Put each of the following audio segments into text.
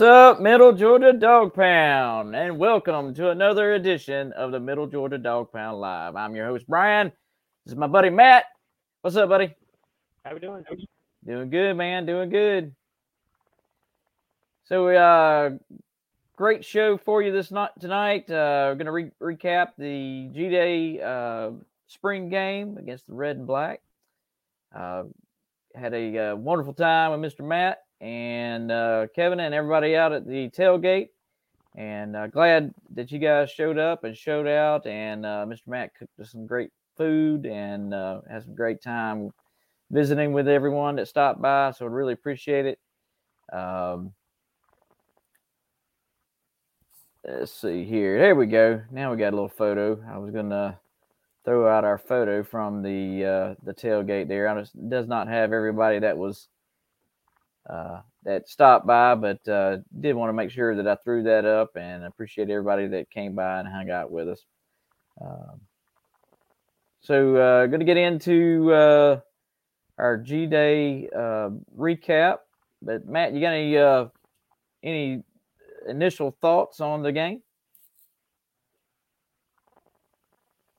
What's up, Middle Georgia Dog Pound? And welcome to another edition of the Middle Georgia Dog Pound Live. I'm your host, Brian. This is my buddy Matt. What's up, buddy? How we doing? Doing good, man. Doing good. So, we uh, great show for you this night tonight. Uh, we're gonna re- recap the G Day uh, spring game against the Red and Black. Uh, had a uh, wonderful time with Mr. Matt and uh, Kevin and everybody out at the tailgate. And uh, glad that you guys showed up and showed out. And uh, Mr. Matt cooked us some great food and uh, had some great time visiting with everyone that stopped by. So I really appreciate it. Um, let's see here. There we go. Now we got a little photo. I was gonna throw out our photo from the uh, the tailgate there. I just does not have everybody that was uh, that stopped by, but uh, did want to make sure that I threw that up and appreciate everybody that came by and hung out with us. Um, so, uh, going to get into uh, our G Day uh, recap. But Matt, you got any uh, any initial thoughts on the game?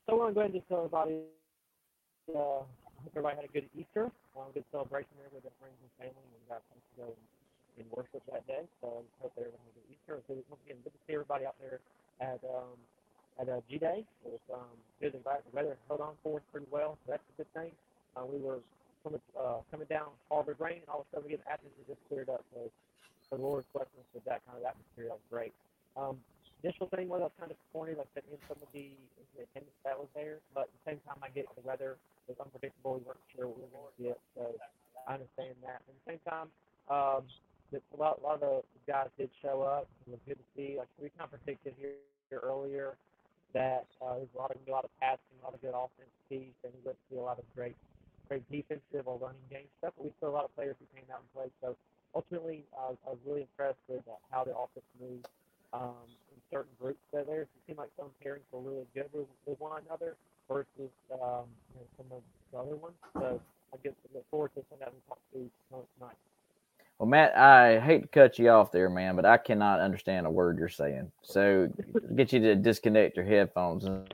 So I want to go ahead and just tell everybody, uh, hope everybody had a good Easter, um, good celebration there with their friends and family, and got time to go and, and worship that day. So I hope everyone had a good Easter. So once again, good to see everybody out there at um, at uh, G Day. It was um, good and. The weather held on for us pretty well, so that's a good thing. Uh, we were coming uh, coming down with rain, and all of a sudden we get Athens it just cleared up. So the Lord's blessing us with that kind of atmosphere. That was great. Um, initial thing was I was kind of disappointed, like said, in some of the, the attendance that was there. But at the same time, I get the weather unpredictable. We weren't sure we were going to get, so I understand that. At the same time, um, that a lot, a lot of the guys did show up. It was good to see. Like we kind of predicted here, here earlier that uh, there's a lot of a lot of passing, a lot of good offense piece, and we would see a lot of great, great defensive or running game stuff. But we saw a lot of players who came out and played. So ultimately, uh, I was really impressed with uh, how the offense moved um, in certain groups that there. It seemed like some pairings were really good with, with one another versus um, you know, some of the other ones. So I guess I look forward to some of that and talk to tonight. Well, Matt, I hate to cut you off there, man, but I cannot understand a word you're saying. So get you to disconnect your headphones and,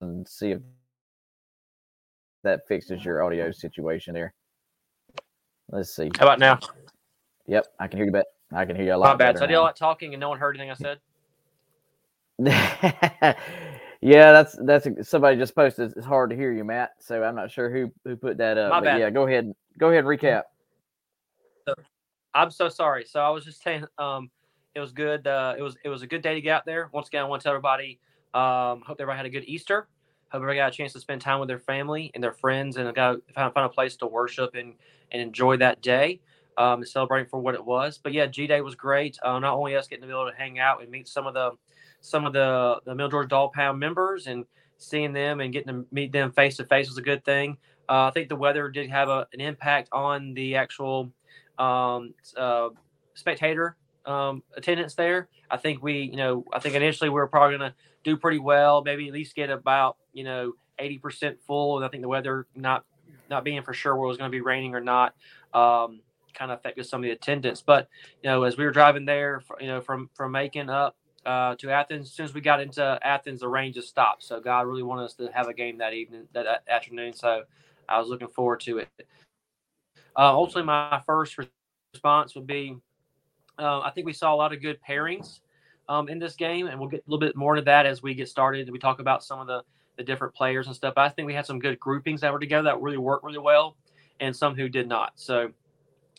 and see if that fixes your audio situation there. Let's see. How about now? Yep, I can hear you better. I can hear you a lot. My bad. So I did a lot talking and no one heard anything I said. yeah, that's that's somebody just posted. It's hard to hear you, Matt. So I'm not sure who who put that up. My bad. yeah, go ahead. Go ahead. and Recap. I'm so sorry. So I was just saying, um, it was good. Uh, it was it was a good day to get out there. Once again, I want to tell everybody. Um, hope everybody had a good Easter. Hope everybody got a chance to spend time with their family and their friends, and got found, a place to worship and and enjoy that day. Um, and celebrating for what it was. But yeah, G Day was great. Uh, not only us getting to be able to hang out and meet some of the some of the the Middle Georgia Dog Pound members and seeing them and getting to meet them face to face was a good thing. Uh, I think the weather did have a, an impact on the actual um, uh, spectator um, attendance there. I think we, you know, I think initially we were probably going to do pretty well, maybe at least get about, you know, 80% full. And I think the weather not not being for sure where it was going to be raining or not um, kind of affected some of the attendance. But, you know, as we were driving there, you know, from, from Macon up uh, to Athens, as soon as we got into Athens, the rain just stopped. So God really wanted us to have a game that evening, that afternoon. So I was looking forward to it. Uh, ultimately, my first response would be uh, I think we saw a lot of good pairings um, in this game, and we'll get a little bit more into that as we get started. We talk about some of the, the different players and stuff. But I think we had some good groupings that were together that really worked really well, and some who did not. So,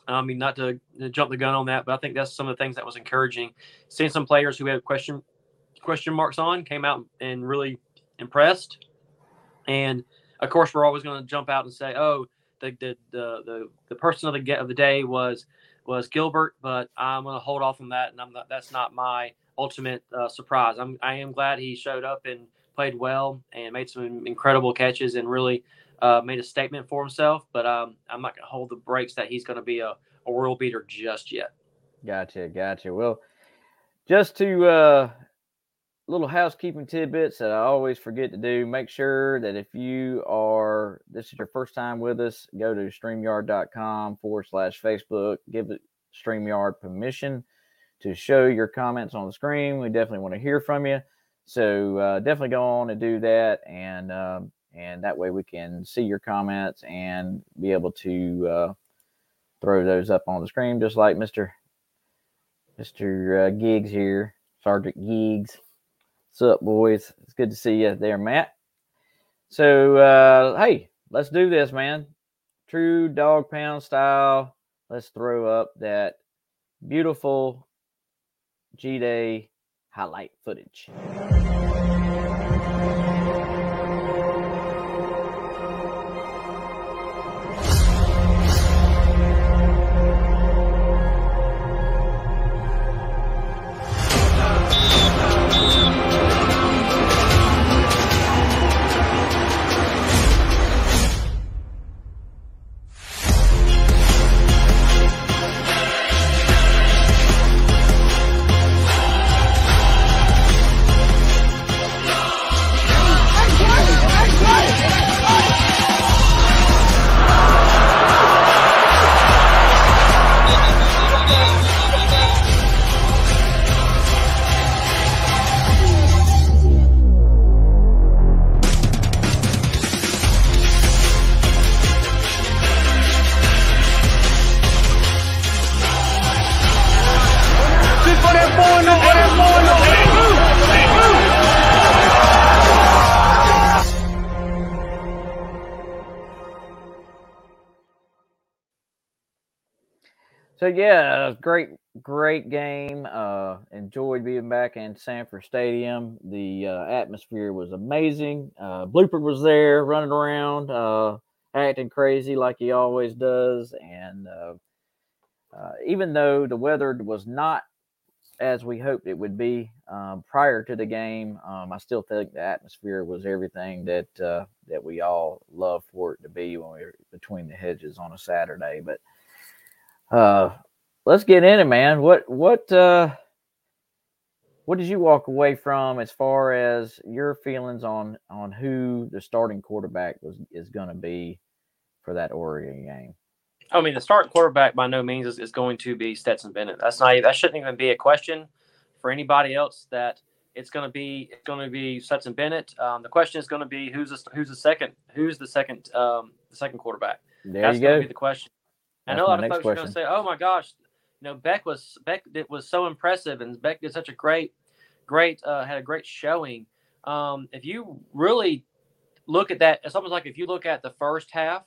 I mean, not to, to jump the gun on that, but I think that's some of the things that was encouraging. Seeing some players who had question question marks on came out and really impressed. And of course, we're always going to jump out and say, "Oh, the the the the, the person of the of the day was was Gilbert," but I'm going to hold off on that, and I'm not, that's not my ultimate uh, surprise. I'm I am glad he showed up and played well and made some incredible catches and really uh, made a statement for himself. But um, I'm not going to hold the brakes that he's going to be a, a world beater just yet. Gotcha, gotcha. Well, just to uh little housekeeping tidbits that I always forget to do. Make sure that if you are this is your first time with us, go to streamyard.com forward slash Facebook, give StreamYard permission to show your comments on the screen. We definitely want to hear from you. So uh, definitely go on and do that, and um, and that way we can see your comments and be able to uh, throw those up on the screen, just like Mister Mister uh, Giggs here, Sergeant Giggs. What's up, boys? It's good to see you there, Matt. So uh, hey, let's do this, man. True dog pound style. Let's throw up that beautiful G Day highlight footage. Yeah, great, great game. Uh, enjoyed being back in Sanford Stadium. The uh, atmosphere was amazing. Uh, Blooper was there, running around, uh, acting crazy like he always does. And uh, uh, even though the weather was not as we hoped it would be um, prior to the game, um, I still think the atmosphere was everything that that we all love for it to be when we were between the hedges on a Saturday. But uh, let's get in it, man. What what uh, what did you walk away from as far as your feelings on on who the starting quarterback was is going to be for that Oregon game? I mean, the starting quarterback by no means is, is going to be Stetson Bennett. That's not that shouldn't even be a question for anybody else. That it's going to be it's going to be Stetson Bennett. Um, the question is going to be who's the, who's the second who's the second um, the second quarterback. There That's you going go. to be the question. I know a lot of folks are going to say, "Oh my gosh, you know Beck was Beck did, was so impressive, and Beck did such a great, great uh, had a great showing." Um, if you really look at that, it's almost like if you look at the first half,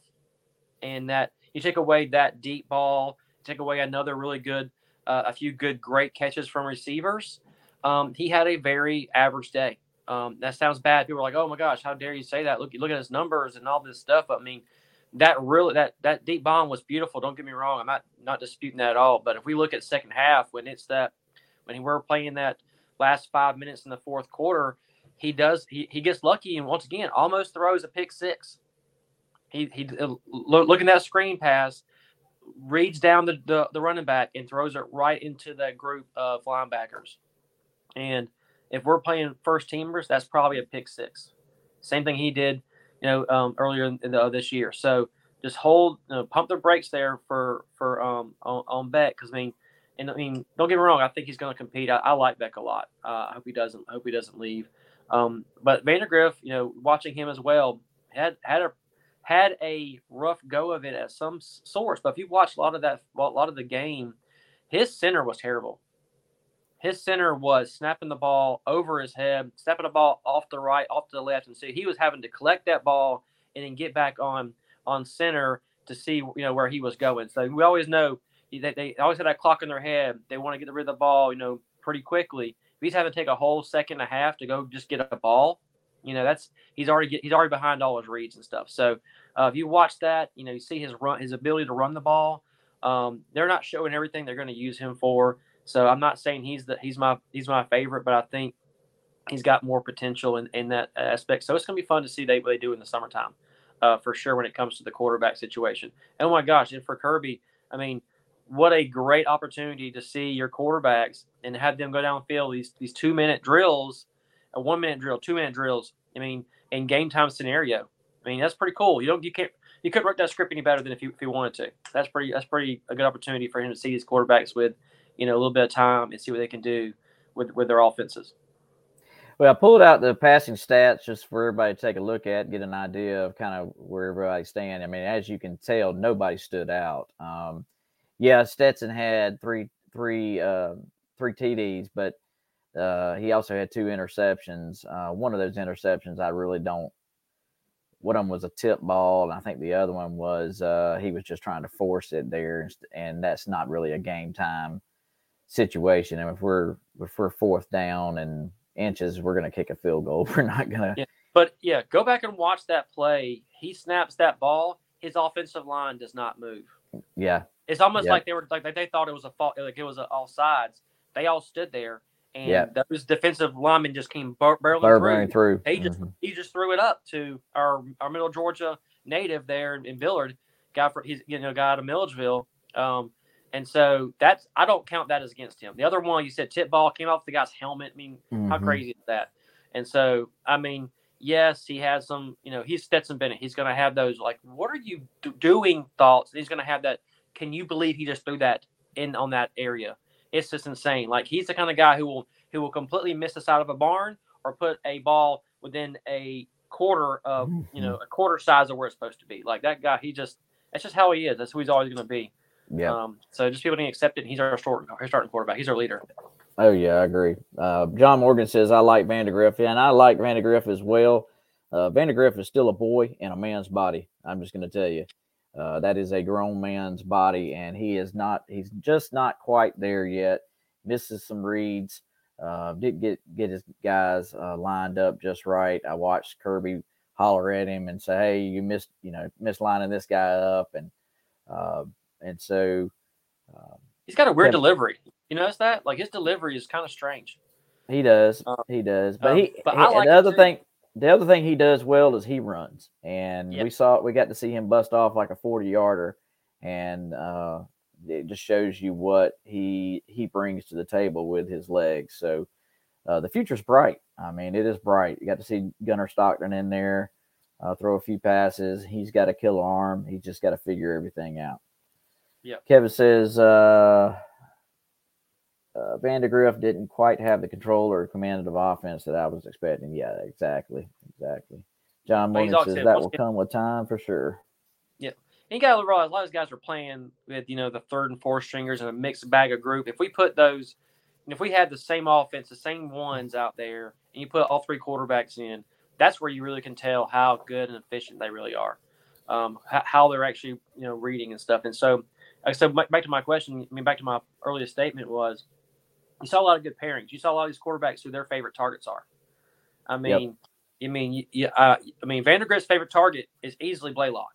and that you take away that deep ball, take away another really good, uh, a few good great catches from receivers. Um, he had a very average day. Um, that sounds bad. People are like, "Oh my gosh, how dare you say that?" Look, look at his numbers and all this stuff. I mean, that really that that deep bomb was beautiful. Don't get me wrong. I'm not not disputing that at all. But if we look at second half, when it's that when we're playing that last five minutes in the fourth quarter, he does he, he gets lucky and once again almost throws a pick six. He he uh, look, looking at that screen pass, reads down the, the the running back and throws it right into that group of linebackers. And if we're playing first teamers, that's probably a pick six. Same thing he did you know, um, earlier in the, uh, this year. So just hold, you know, pump the brakes there for for um, on, on Beck because I mean, and I mean, don't get me wrong, I think he's going to compete. I, I, like Beck a lot. Uh, I hope he doesn't. I hope he doesn't leave. Um, but Vandagriff, you know, watching him as well, had had a had a rough go of it at some source. But if you watch a lot of that, a lot of the game, his center was terrible his center was snapping the ball over his head, snapping the ball off the right, off to the left, and so he was having to collect that ball and then get back on on center to see you know where he was going. So we always know they, they always had that clock in their head. They want to get rid of the ball, you know, pretty quickly. If he's having to take a whole second and a half to go just get a ball, you know, that's he's already get, he's already behind all his reads and stuff. So uh, if you watch that, you know, you see his run, his ability to run the ball. Um, they're not showing everything they're going to use him for. So I'm not saying he's the he's my he's my favorite, but I think he's got more potential in, in that aspect. So it's gonna be fun to see they, what they do in the summertime, uh, for sure when it comes to the quarterback situation. And oh my gosh, and for Kirby, I mean, what a great opportunity to see your quarterbacks and have them go downfield these these two minute drills, a one minute drill, two minute drills. I mean, in game time scenario. I mean, that's pretty cool. You don't you can't you couldn't write that script any better than if you if you wanted to. That's pretty that's pretty a good opportunity for him to see his quarterbacks with, you know, a little bit of time and see what they can do with with their offenses. Well, I pulled out the passing stats just for everybody to take a look at, get an idea of kind of where everybody's standing. I mean, as you can tell, nobody stood out. Um, yeah, Stetson had three three uh, three TDs, but uh, he also had two interceptions. Uh, one of those interceptions, I really don't. One of them was a tip ball, and I think the other one was uh, he was just trying to force it there, and that's not really a game time situation. And if we're if we're fourth down and inches, we're going to kick a field goal. We're not going to. Yeah. But yeah, go back and watch that play. He snaps that ball. His offensive line does not move. Yeah. It's almost Yeah. like they were like they thought it was a fault, like it was a, all sides. They all stood there, and Yeah. those defensive linemen just came bar- barreling Burberry through. through. He just Mhm. he just threw it up to our our Middle Georgia native there in, in Billard, guy for he's you know guy out of Milledgeville. Um, and so that's I don't count that as against him. The other one you said tip ball came off the guy's helmet. I mean, how Mhm. crazy is that? And so I mean, yes, he has some. You know, he's Stetson Bennett. He's going to have those like, what are you do- doing thoughts. He's going to have that. Can you believe he just threw that in on that area? It's just insane. Like he's the kind of guy who will who will completely miss the side of a barn or put a ball within a quarter of you know a quarter size of where it's supposed to be. Like that guy, he just that's just how he is. That's who he's always going to be. Yeah. Um, so just people to accept it. He's our short, our starting quarterback. He's our leader. Oh yeah, I agree. Uh, John Morgan says I like Vandagriff, yeah, and I like Vandagriff as well. Uh, Vandagriff is still a boy in a man's body. I'm just going to tell you, uh, that is a grown man's body, and he is not. He's just not quite there yet. Misses some reads. Uh, did get get his guys uh, lined up just right. I watched Kirby holler at him and say, "Hey, you missed, you know, mislining this guy up," and uh, and so. Uh, He's got a weird Yeah. delivery. You notice that? Like his delivery is kind of strange. He does. Um, he does. But um, he. but he- I like the other too. thing. The other thing he does well is he runs, and Yeah. we saw we got to see him bust off like a forty yarder, and uh, it just shows you what he he brings to the table with his legs. So uh, the future's bright. I mean, it is bright. You got to see Gunnar Stockton in there, uh, throw a few passes. He's got a killer arm. He's just got to figure everything out. Yep. Kevin says. Uh, uh, Vandagriff didn't quite have the control or command of offense that I was expecting. Yeah, exactly, exactly. John Morgan says that will come with time for sure. Yeah, and you got to realize a lot of these guys are playing with you know the third and fourth stringers and a mixed bag of group. If we put those, and if we had the same offense, the same ones out there, and you put all three quarterbacks in, that's where you really can tell how good and efficient they really are, um, how, how they're actually you know reading and stuff. And so, so back back to my question. I mean, back to my earliest statement was, you saw a lot of good pairings. You saw a lot of these quarterbacks who their favorite targets are. I mean, you mean you, you, uh, I mean Vandagriff's favorite target is easily Blaylock.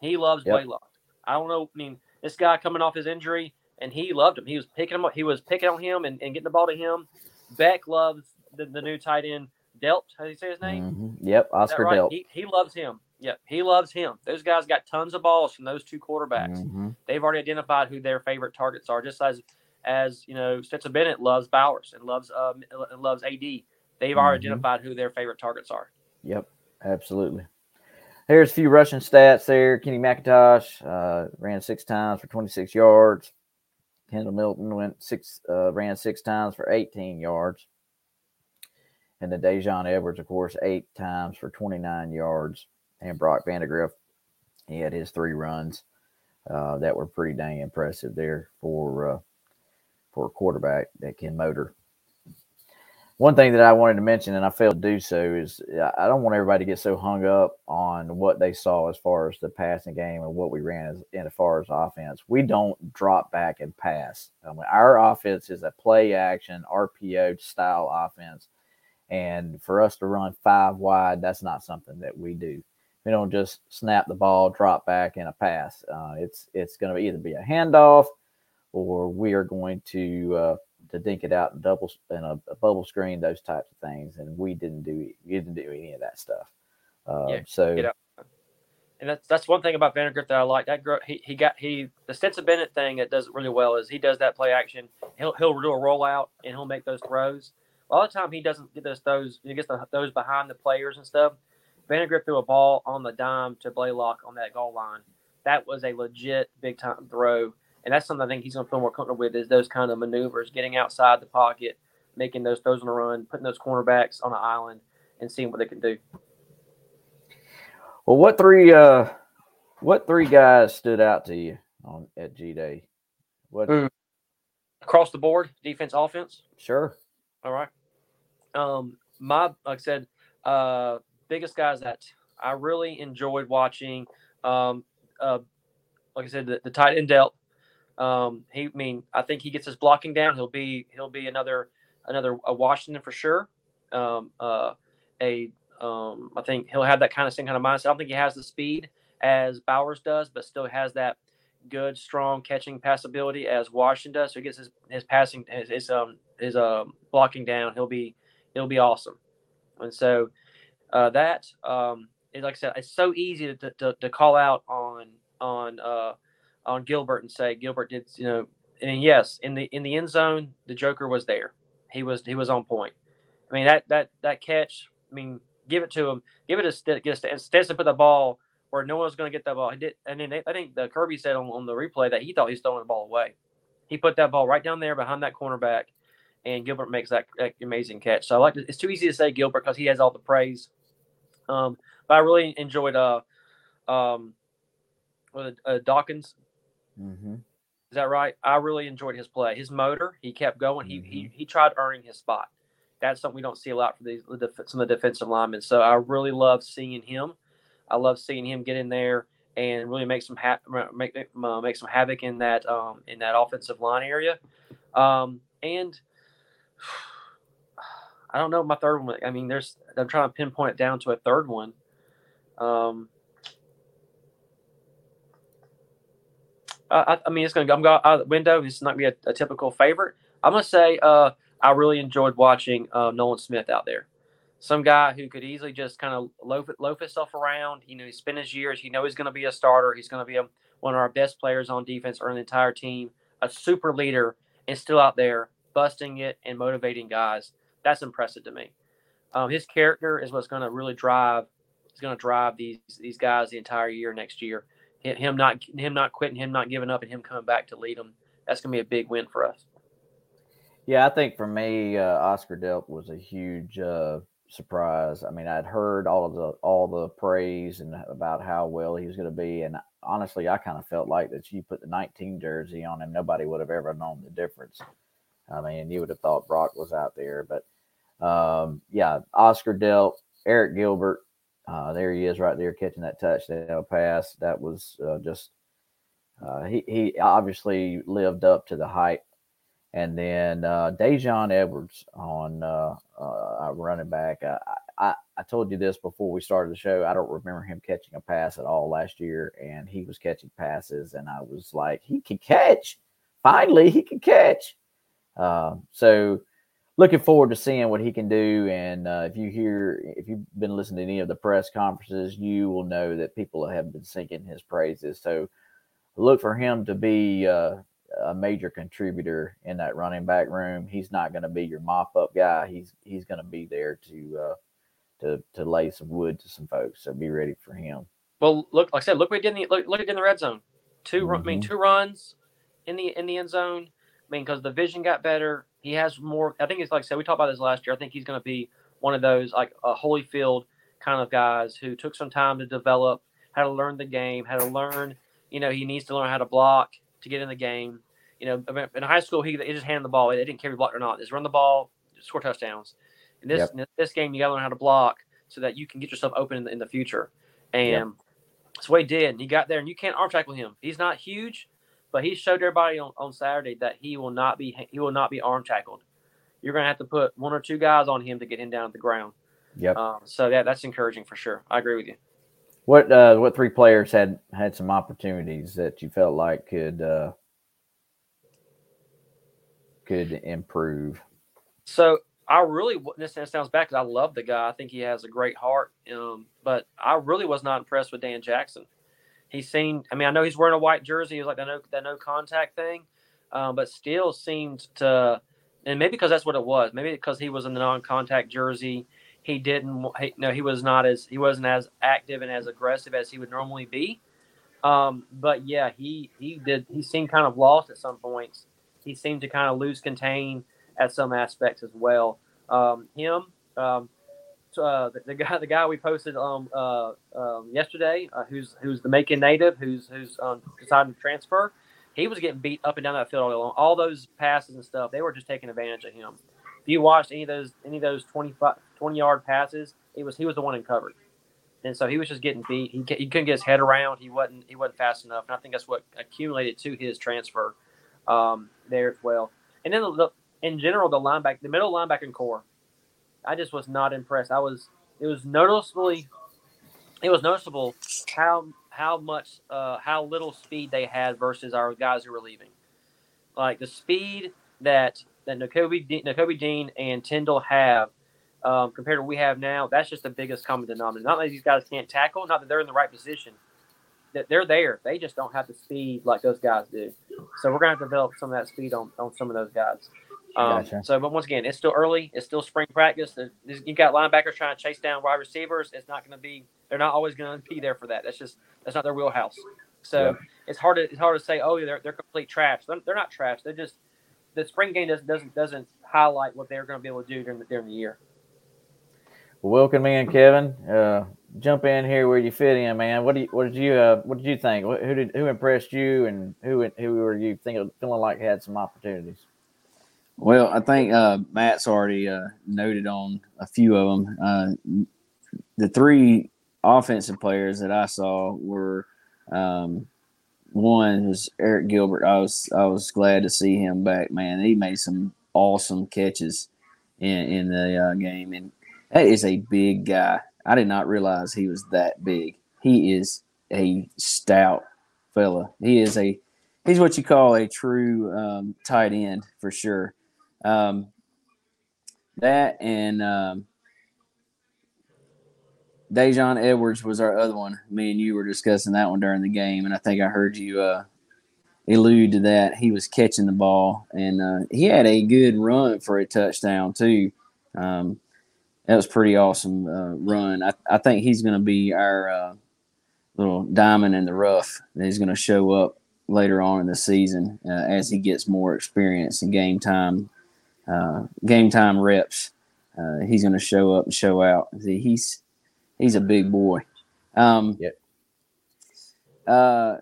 He loves Yep. Blaylock. I don't know. I mean, this guy coming off his injury, and he loved him. He was picking him up. He was picking on him and, and getting the ball to him. Beck loves the, the new tight end Delp. How do you say his name? Mhm. Yep, Oscar right? Delp. He, he loves him. Yep, he loves him. Those guys got tons of balls from those two quarterbacks. Mhm. They've already identified who their favorite targets are, just as as you know, Stetson Bennett loves Bowers and loves um and loves AD. They've already Mhm. identified who their favorite targets are. Yep, absolutely. Here's a few rushing stats there. Kenny McIntosh uh, ran six times for 26 yards. Kendall Milton went six, uh, ran six times for 18 yards. And then Daijun Edwards, of course, eight times for 29 yards. And Brock Vandagriff, he had his three runs uh, that were pretty dang impressive there for uh, for a quarterback that can motor. One thing that I wanted to mention, and I failed to do so, is I- don't want everybody to get so hung up on what they saw as far as the passing game and what we ran as, in as far as offense. We don't drop back and pass. I mean, our offense is a play action RPO style offense, and for us to run five wide, that's not something that we do. We don't just snap the ball, drop back, and a pass. Uh, it's it's going to either be a handoff, or we are going to uh, to dink it out and double and a, a bubble screen, those types of things. And we didn't do we didn't do any of that stuff. Uh, Yeah, so. And that's that's one thing about Vandagriff that I like. That girl, he, he got he the Stetson Bennett thing that does it really well is he does that play action. He'll he'll do a rollout and he'll make those throws. A lot of time he doesn't get those throws. He gets the, those behind the players and stuff. Vandagriff threw a ball on the dime to Blaylock on that goal line. That was a legit big time throw, and that's something I think he's going to feel more comfortable with is those kind of maneuvers, getting outside the pocket, making those throws on the run, putting those cornerbacks on an island, and seeing what they can do. Well, what three uh what three guys stood out to you on at G Day? What Mm. Across the board, defense, offense. sure. All right. Um, my like I said, uh, biggest guys that I really enjoyed watching. Um, uh, like I said, the, the tight end Delp. Um, he, I mean, I think he gets his blocking down. He'll be he'll be another another a Washington for sure. Um, uh, a um, I think he'll have that kind of same kind of mindset. I don't think he has the speed as Bowers does, but still has that good, strong catching pass ability as Washington does. So he gets his, his passing his, his um his um blocking down. He'll be he'll be awesome. And so uh, that um like I said, it's so easy to, to, to call out on on uh on Gilbert and say Gilbert did you know and yes in the in the end zone the Joker was there. He was he was on point. I mean that that that catch. I mean give it to him. Give it. Get a Stetson put the ball where no one was going to get that ball. He did, and then they, I think the Kirby said on, on the replay that he thought he was throwing the ball away. He put that ball right down there behind that cornerback, and Gilbert makes that, that amazing catch. So I like to, it's too easy to say Gilbert because he has all the praise. Um, but I really enjoyed uh um was uh, Dawkins. Mm-hmm. Is that right? I really enjoyed his play. His motor, he kept going. He he Mhm. he tried earning his spot. That's something we don't see a lot for these some of the defensive linemen. So I really love seeing him. I love seeing him get in there and really make some ha- make make, uh, make some havoc in that um, in that offensive line area. Um, and I don't know my third one. I mean, there's I'm trying to pinpoint it down to a third one. Um, I, I- mean, it's going to go. I'm going out the window. It's not to be a, a typical favorite. I'm going to say uh, I really enjoyed watching uh, Nolan Smith out there. Some guy who could easily just kind of loaf, loaf himself around. You know, he spent his years. You know, he's going to be a starter. He's going to be a, one of our best players on defense or an entire team, a super leader, and still out there busting it and motivating guys. That's impressive to me. Um, his character is what's going to really drive. Is going to drive these these guys the entire year next year. Him not him not quitting, him not giving up, and him coming back to lead them. That's going to be a big win for us. Yeah, I think for me, uh, Oscar Delp was a huge uh, surprise. I mean, I'd heard all of the all the praise and about how well he was going to be, and honestly, I kind of felt like that you put the 19 jersey on him, nobody would have ever known the difference. I mean, you would have thought Brock was out there, but um, yeah, Oscar Delp, Arik Gilbert, uh, there he is right there catching that touchdown pass. That was uh, just uh, he he obviously lived up to the hype and then uh, Daijun Edwards on uh, uh, running back. Uh, I, I told you this before we started the show. I don't remember him catching a pass at all last year, and he was catching passes, and I was like, he can catch. Finally, he can catch. Uh, so, looking forward to seeing what he can do. And uh, if you hear, if you've been listening to any of the press conferences, you will know that people have been singing his praises. So, look for him to be uh, a major contributor in that running back room. He's not going to be your mop up guy. He's he's going to be there to uh, to to lay some wood to some folks. So be ready for him. Well, look, like I said, look what he did in the look, look did in the red zone. 2 run I mean, Mhm. two runs in the in the end zone. I mean, because the vision got better. He has more. I think it's like I said. We talked about this last year. I think he's going to be one of those like a Holyfield kind of guys who took some time to develop, how to learn the game, how to learn. You know, he needs to learn how to block to get in the game. You know, in high school, he, he just handed the ball. They didn't care if he blocked or not. Just run the ball, score touchdowns. In this Yep. in this game, you got to learn how to block so that you can get yourself open in the, in the future. And that's what he did. And he got there, and you can't arm tackle him. He's not huge, but he showed everybody on, on Saturday that he will not be he will not be arm tackled. You're going to have to put one or two guys on him to get him down to the ground. Yep. Um, so yeah, that's encouraging for sure. I agree with you. What uh, what three players had had some opportunities that you felt like could uh, could improve? So I really this sounds bad because I love the guy. I think he has a great heart. Um, but I really was not impressed with Dan Jackson. He seemed. I mean, I know he's wearing a white jersey. He was like that no that no contact thing, um, but still seemed to. And maybe because that's what it was. Maybe because he was in the non-contact jersey, he didn't. He, no, he was not as he wasn't as active and as aggressive as he would normally be. Um, but yeah, he he did. He seemed kind of lost at some points. He seemed to kind of lose contain at some aspects as well. Um, him, um, uh, the, the, guy, the guy we posted um, uh, um, yesterday, uh, who's who's the Macon native, who's who's um, to transfer. He was getting beat up and down that field all day long. All those passes and stuff, they were just taking advantage of him. If you watched any of those any of those 25, 20 yard passes, it was he was the one in covered, and so he was just getting beat. He, he couldn't get his head around. He wasn't he wasn't fast enough, and I think that's what accumulated to his transfer um, there as well. And then the, in general, the linebacker, the middle linebacking core, I just was not impressed. I was it was noticeably it was noticeable how how much uh, how little speed they had versus our guys who were leaving. Like the speed that that Nakobe, Nakobe Dean and Tindall have um, compared to what we have now, that's just the biggest common denominator. Not that these guys can't tackle, not that they're in the right position. That they're there, they just don't have the speed like those guys do. So we're gonna have to develop some of that speed on, on some of those guys. Um, gotcha. So, but once again, it's still early. It's still spring practice. You got linebackers trying to chase down wide receivers. It's not going to be. They're not always going to be there for that. That's just that's not their wheelhouse. So yep. it's hard to it's hard to say. Oh, they're they're complete trash. They're, they're not trash. They're just the spring game doesn't doesn't doesn't highlight what they're going to be able to do during the, during the year. Well, welcome in, Kevin. Uh, jump in here where you fit in, man. What do you, what did you uh, what did you think? Who did who impressed you, and who who were you thinking feeling like had some opportunities? Well, I think uh, Matt's already uh, noted on a few of them. Uh, the three offensive players that I saw were um, one was Arik Gilbert. I was I was glad to see him back. Man, he made some awesome catches in in the uh, game, and that is a big guy. I did not realize he was that big. He is a stout fella. He is a he's what you call a true um, tight end for sure. Um, that and um, Daijun Edwards was our other one. Me and you were discussing that one during the game, and I think I heard you uh, allude to that. He was catching the ball, and uh, he had a good run for a touchdown too. Um, that was pretty awesome uh, run. I, I think he's going to be our uh, little diamond in the rough. He's going to show up later on in the season uh, as he gets more experience and game time uh, game time reps. Uh, he's going to show up and show out. He's he's a big boy. Um, yep. Uh,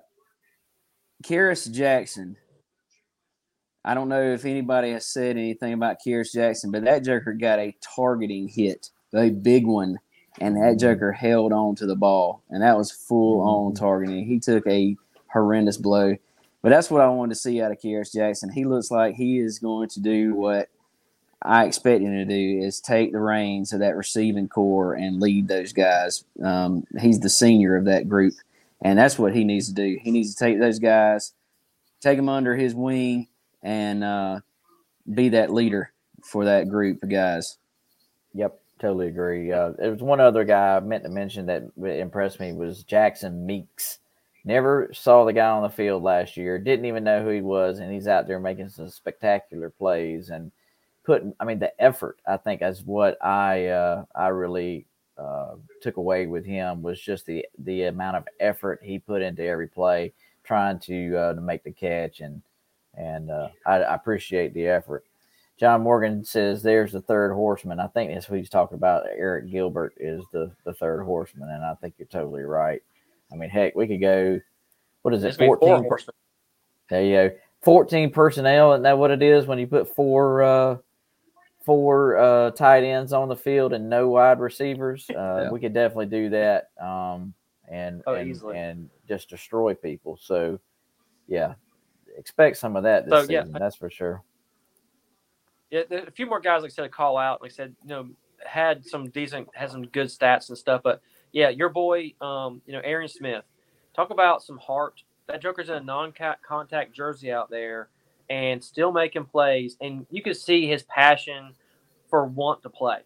Kearis Jackson. I don't know if anybody has said anything about Kearis Jackson, but that Joker got a targeting hit, a big one, and that mm-hmm. Joker held on to the ball, and that was full on mm-hmm. targeting. He took a horrendous blow, but that's what I wanted to see out of Kearis Jackson. He looks like he is going to do what I expect him to do is take the reins of that receiving core and lead those guys. Um, he's the senior of that group, and that's what he needs to do. He needs to take those guys, take them under his wing, and uh, be that leader for that group of guys. Yep, totally agree. Uh, there was one other guy I meant to mention that impressed me was Jackson Meeks. Never saw the guy on the field last year. Didn't even know who he was, and he's out there making some spectacular plays and – put i mean the effort i think is what i uh i really uh took away with him was just the the amount of effort he put into every play trying to uh to make the catch and and uh i, I appreciate the effort. John morgan says there's the third horseman. I think that's what he's talking about. Arik Gilbert is the the third horseman and i think you're totally right. I mean heck we could go what is it 14 there you go. 14 personnel isn't that what it is when you put four uh four uh, tight ends on the field and no wide receivers, uh, yeah. we could definitely do that um, and oh, and, and, just destroy people. So, yeah, expect some of that this so, season. Yeah. That's for sure. Yeah, a few more guys, like I said, a call out. Like I said, you know, had some decent, had some good stats and stuff. But yeah, your boy, um, you know, Arian Smith. Talk about some heart. That Joker's in a non-contact jersey out there and still making plays. And you can see his passion for want to play.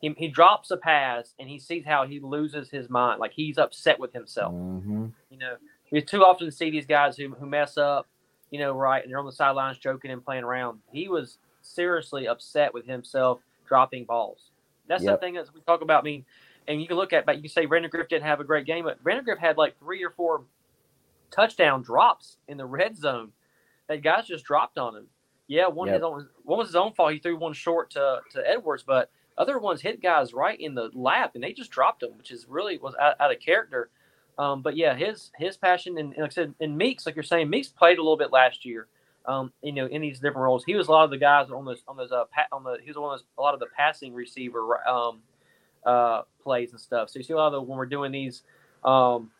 He, he drops a pass and he sees how he loses his mind. Like he's upset with himself. Mm-hmm. You know, we too often see these guys who, who mess up, you know, right, and they're on the sidelines joking and playing around. He was seriously upset with himself dropping balls. That's Yep. the thing that we talk about. I mean, and you can look at, but you can say Vandagriff didn't have a great game, but Vandagriff had like three or four touchdown drops in the red zone that guys just dropped on him. Yeah, one Yep. his own, one was his own fault. He threw one short to, to Edwards, but other ones hit guys right in the lap and they just dropped him, which is really was out, out of character. Um, but yeah, his his passion and, and like I said, and Meeks, like you're saying, Meeks played a little bit last year. Um, you know, in these different roles, he was a lot of the guys on those on those uh, pa- on the he was one of those, a lot of the passing receiver um, uh, plays and stuff. So you see a lot of the when we're doing these um,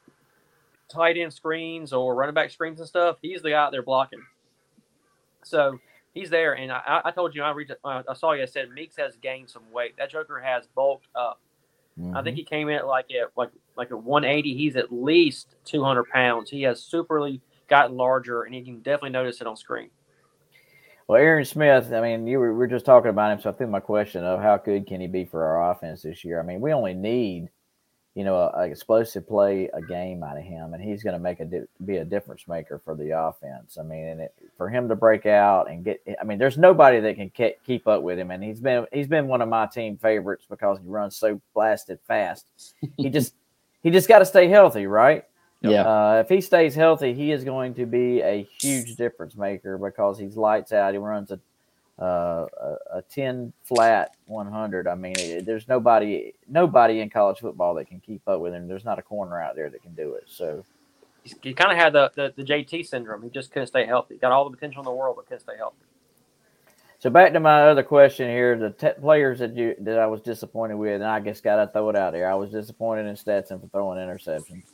tight end screens or running back screens and stuff, he's the guy out there blocking. So he's there, and I, I- I told you I read uh, I saw you. I said Meeks has gained some weight. That Joker has bulked up. I Mm-hmm. think he came in at like at like like at 180. He's at least 200 pounds. He has superly gotten larger, and you can definitely notice it on screen. Well, Arian Smith, I mean, you were, we were just talking about him, so I threw my question of how good can he be for our offense this year? I mean, we only need, you know, a, a explosive play a game out of him, and he's going to make a di- be a difference maker for the offense. I mean, and it, for him to break out and get, I mean, there's nobody that can ke- keep up with him, and he's been he's been one of my team favorites because he runs so blasted fast. he just he just got to stay healthy, right? Yeah. Uh, if he stays healthy, he is going to be a huge difference maker because he's lights out. He runs a uh, a, a ten flat one hundred. I mean, it, there's nobody nobody in college football that can keep up with him. There's not a corner out there that can do it. So he kind of had the, the the JT syndrome. He just couldn't stay healthy. Got all the potential in the world, but couldn't stay healthy. so back to my other question here: the te- players that you that I was disappointed with, and I just got to throw it out there. I was disappointed in Stetson for throwing interceptions.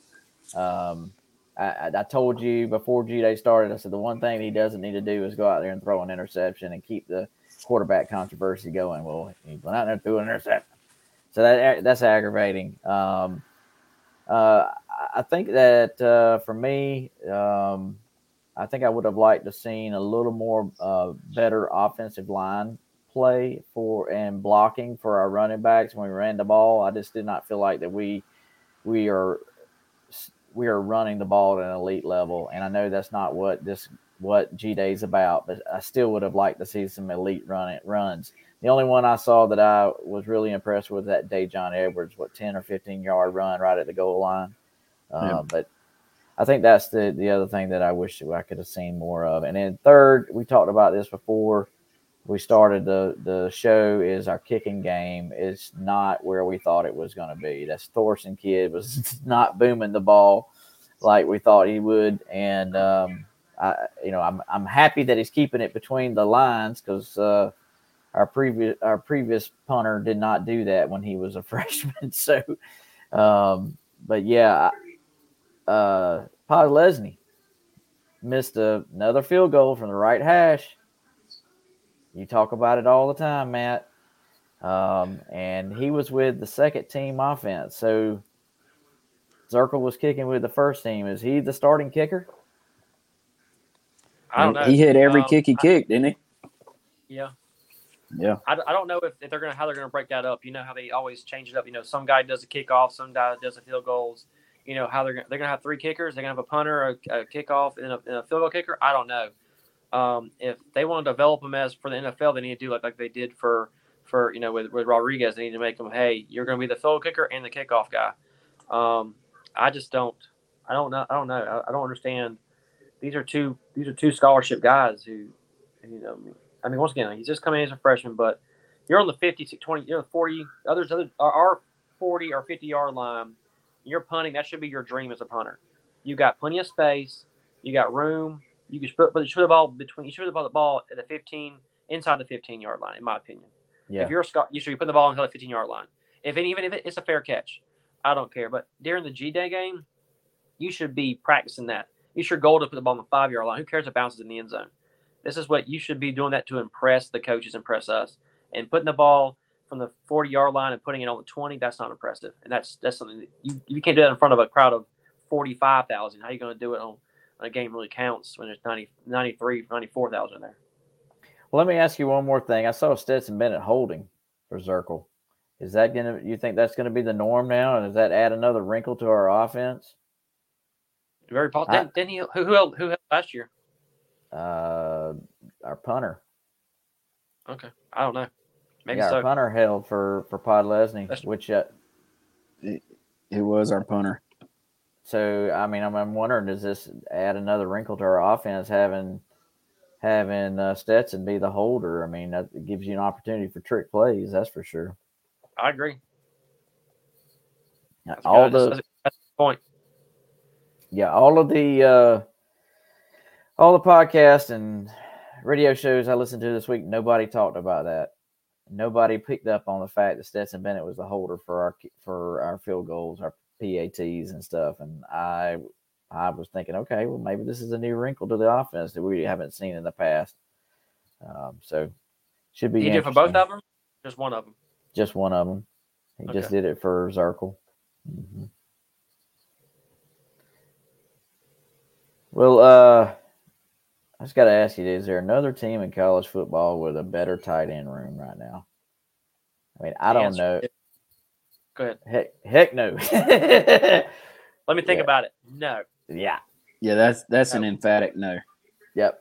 Um, I, I- told you before G Day started, I said the one thing he doesn't need to do is go out there and throw an interception and keep the quarterback controversy going. Well, he went out there and threw an interception, so that that's aggravating. Um, uh, I- I think that uh, for me, um, I think I would have liked to seen a little more uh, better offensive line play for and blocking for our running backs when we ran the ball. I just did not feel like that we we are we are running the ball at an elite level, and I know that's not what this what G Day is about, but I still would have liked to see some elite run runs. The only one I saw that I was really impressed with that day, John Edwards, what ten or fifteen yard run right at the goal line. Uh, Yeah. But I think that's the the other thing that I wish I could have seen more of. And then third, we talked about this before we started the the show. Is our kicking game is not where we thought it was going to be. That Thorson kid was not booming the ball like we thought he would, and um, I you know I'm I'm happy that he's keeping it between the lines because. Uh, our previous our previous punter did not do that when he was a freshman. So, um, but yeah, uh, Podlesny missed a, another field goal from the right hash. You talk about it all the time, Matt. Um, and he was with the second team offense. So Zirkel was kicking with the first team. Is he the starting kicker? I don't know. He hit every Um, kick he I- kicked, didn't he? Yeah. Yeah. I, I don't know if, if they're gonna how they're gonna break that up. You know how they always change it up. You know, some guy does a kickoff, some guy does a field goals. You know how they're gonna, they're gonna have three kickers. They're gonna have a punter, a, a kickoff, and a, and a field goal kicker. I don't know. Um, if they want to develop them as for the NFL, they need to do like like they did for for you know with, with Rodriguez. They need to make them. Hey, you're gonna be the field kicker and the kickoff guy. Um, I just don't. I don't know. I don't know. I, I don't understand. These are two. These are two scholarship guys who, you know. I mean, once again, he's just coming in as a freshman, but you're on the 50, 20, you're the 40, others, other, our 40 or 50 yard line. You're punting. That should be your dream as a punter. You got plenty of space. You got room. You can put, but you should the ball between. You should have the ball at the 15 inside the 15 yard line, in my opinion. Yeah. If you're a Scot, you should be putting the ball inside the 15 yard line. If it, even if it's a fair catch, I don't care. But during the G Day game, you should be practicing that. You should goal to put the ball on the five yard line. Who cares if it bounces in the end zone? This is what you should be doing that to impress the coaches, impress us, and putting the ball from the 40 yard line and putting it on the 20. That's not impressive, and that's that's something that you you can't do that in front of a crowd of 45,000. How are you going to do it on a game really counts when there's 90, 93, 94,000 there? Well, let me ask you one more thing. I saw Stetson Bennett holding for Zirkel. Is that gonna? You think that's gonna be the norm now? And does that add another wrinkle to our offense? Very possible. I- Didn't, didn't he? Who who held, who held last year? Uh, our punter. Okay, I don't know. Maybe yeah, so. our punter held for for Podlesny, That's- which uh, It was our punter. So I mean I'm, I'm wondering does this add another wrinkle to our offense having having uh, Stetson be the holder? I mean that gives you an opportunity for trick plays, that's for sure. I agree. That's all good. the That's- that's the point. yeah, all of the uh all the podcasts and radio shows I listened to this week, nobody talked about that. Nobody picked up on the fact that Stetson Bennett was the holder for our for our field goals, our PATs and stuff. And I I was thinking, okay, well maybe this is a new wrinkle to the offense that we haven't seen in the past. Um, so should be He did for both of them. Just one of them. Just one of them. He just did it for Zirkel. Mhm. Well, uh, I just got to ask you: Is there another team in college football with a better tight end room right now? I mean, I The don't know. is- Go ahead. Heck, heck no. Let me think Yeah. about it. No, yeah. Yeah, that's that's an emphatic no. Yep.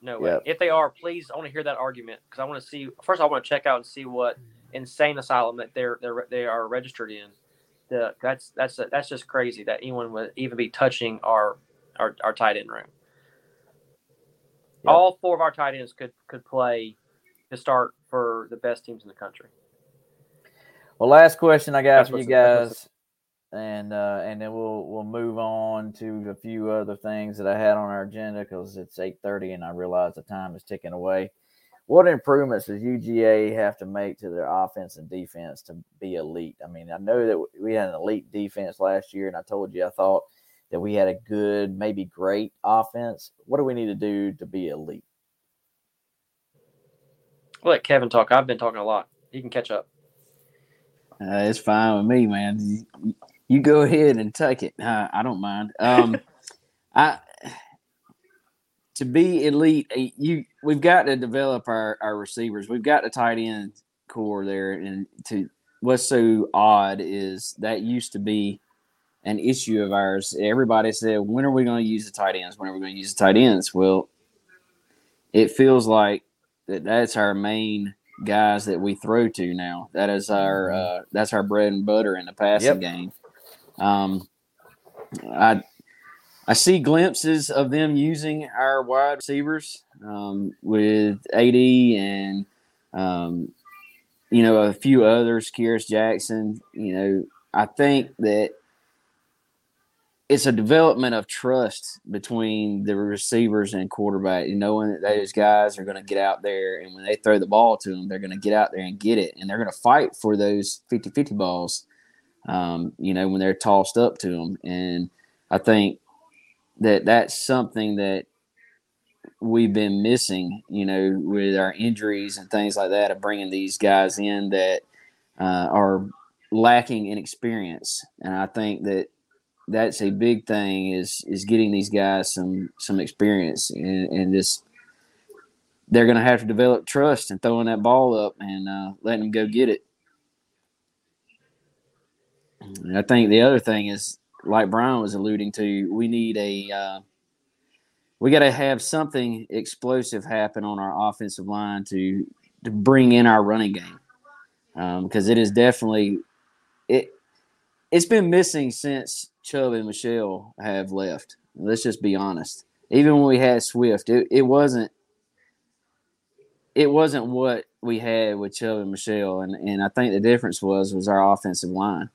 no way. Yep. If they are, please, I want to hear that argument because I want to see. First, I want to check out and see what insane asylum that they're they're they are registered in. The that's that's that's just crazy that anyone would even be touching our our, our tight end room. Yep. All four of our tight ends could could play to start for the best teams in the country. Well, last question I got That's for you guys, and uh, and then we'll we'll move on to a few other things that I had on our agenda because it's eight thirty and I realize the time is ticking away. What improvements does UGA have to make to their offense and defense to be elite? I mean, I know that we had an elite defense last year, and I told you I thought that we had a good, maybe great offense. What do we need to do to be elite? I'll let Kevin talk. I've been talking a lot. He can catch up. Uh, it's fine with me, man. You, you go ahead and take it. Uh, I don't mind. Um, I to be elite, uh, you we've got to develop our, our receivers. We've got the tight end core there, and to what's so odd is that used to be an issue of ours. Everybody said, "When are we going to use the tight ends? When are we going to use the tight ends?" Well, it feels like that that's our main guys that we throw to now. That is our uh, that's our bread and butter in the passing Yep. game. Um, I I see glimpses of them using our wide receivers um, with AD and um, you know a few others, Kearis Jackson. You know, I think that it's a development of trust between the receivers and quarterback, You knowing that those guys are going to get out there and when they throw the ball to them, they're going to get out there and get it. And they're going to fight for those 50 50 balls, um, you know, when they're tossed up to them. And I think that that's something that we've been missing, you know, with our injuries and things like that of bringing these guys in that uh, are lacking in experience. And I think that that's a big thing is is getting these guys some some experience and, and just they're going to have to develop trust and throwing that ball up and uh, letting them go get it. And I think the other thing is, like Brian was alluding to, we need a uh, we got to have something explosive happen on our offensive line to to bring in our running game because it is definitely it it's been missing since Chubb and Michel have left. Let's just be honest. Even when we had Swift, it, it wasn't it wasn't what we had with Chubb and Michel, and, and I think the difference was was our offensive line.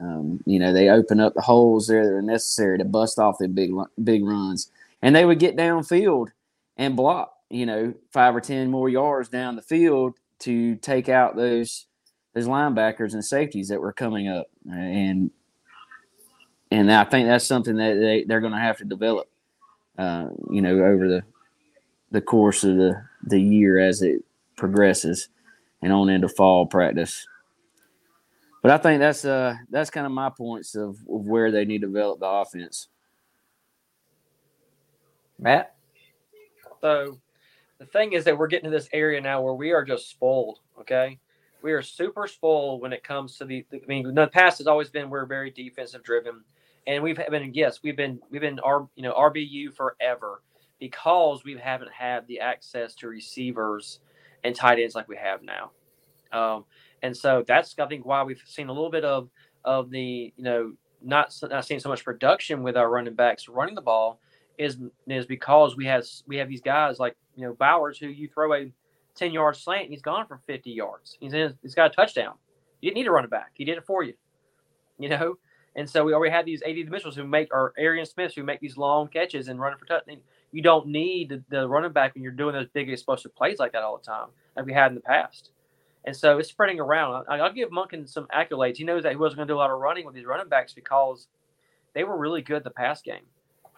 Um, you know, they open up the holes there that are necessary to bust off the big big runs, and they would get downfield and block. You know, five or ten more yards down the field to take out those those linebackers and safeties that were coming up, and and I think that's something that they they're going to have to develop. Uh, you know, over the the course of the the year as it progresses, and on into fall practice. But I think that's uh that's kind of my points of, of where they need to develop the offense. Matt? So the thing is that we're getting to this area now where we are just spoiled. Okay, we are super spoiled when it comes to the. I mean, the past has always been we're very defensive driven, and we've been yes we've been we've been our you know RBU forever because we haven't had the access to receivers and tight ends like we have now. Um, and so that's I think why we've seen a little bit of of the you know not not seeing so much production with our running backs running the ball is is because we have we have these guys like you know Bowers who you throw a ten yard slant and he's gone for fifty yards. He's in, he's got a touchdown. You didn't need to run it back. He did it for you. You know, and so we already had these AD Mitchells who make or Arian Smiths who make these long catches and running for touchdown. You don't need the, the running back when you're doing those big explosive plays like that all the time, like we had in the past. And so it's spreading around. I, will give Monken some accolades. He knows that he wasn't going to do a lot of running with these running backs because they were really good the pass game.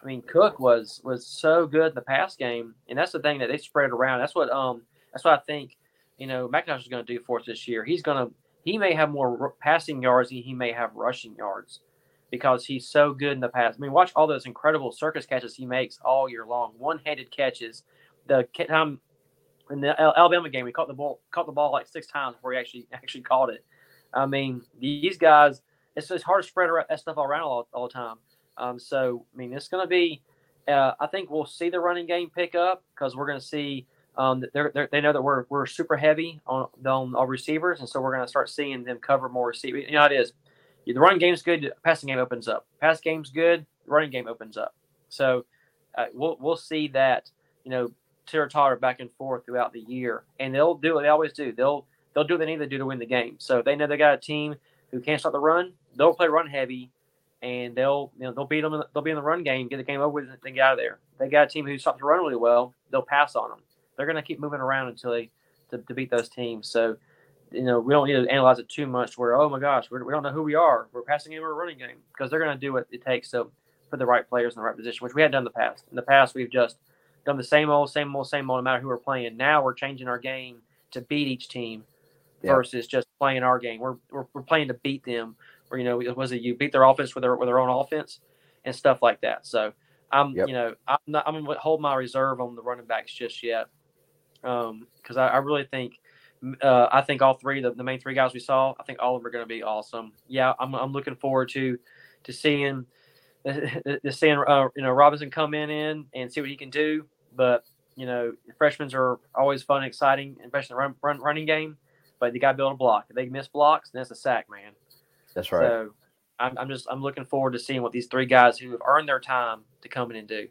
I mean, Cook was was so good in the pass game, and that's the thing that they spread around. That's what um that's what I think you know McIntosh is going to do for us this year. He's going to he may have more passing yards than he may have rushing yards because he's so good in the pass. I mean, watch all those incredible circus catches he makes all year long, one-handed catches. The time in the Alabama game, he caught the ball caught the ball like six times before he actually actually caught it. I mean, these guys, it's, it's hard to spread that stuff all around all, all the time. Um, so, I mean, it's going to be. Uh, I think we'll see the running game pick up because we're going to see. Um, they're, they're, they know that we're we're super heavy on on our receivers, and so we're going to start seeing them cover more receivers. You know, it is. The running game's good. Passing game opens up. Pass game's good. Running game opens up. So uh, we'll we'll see that. You know, teeter totter back and forth throughout the year, and they'll do what they always do. They'll they'll do what they need to do to win the game. So they know they got a team who can't stop the run. They'll play run heavy, and they'll you know they'll beat them. They'll be in the run game, get the game over with, and get out of there. They got a team who stops the run really well. They'll pass on them. They're going to keep moving around until they to, to beat those teams. So you know we don't need to analyze it too much. Where oh my gosh, we're, we do not know who we are. We're passing game or running game because they're going to do what it takes to put the right players in the right position, which we had done in the past. In the past, we've just done the same old, same old, same old, no matter who we're playing. Now we're changing our game to beat each team yep. versus just playing our game. We're, we're, we're playing to beat them. Or you know, was it you beat their offense with their with their own offense and stuff like that. So I'm yep. you know I'm not I'm gonna hold my reserve on the running backs just yet because um, I, I, really think. Uh, I think all three, the, the main three guys we saw, I think all of them are going to be awesome. Yeah, I'm, I'm looking forward to to seeing to seeing uh, you know Robinson come in, in and see what he can do. But you know, freshmen are always fun and exciting, especially the run, run, running game. But they got to build a block. If they miss blocks, then it's a sack, man. That's right. So I'm, I'm just I'm looking forward to seeing what these three guys who have earned their time to come in and do.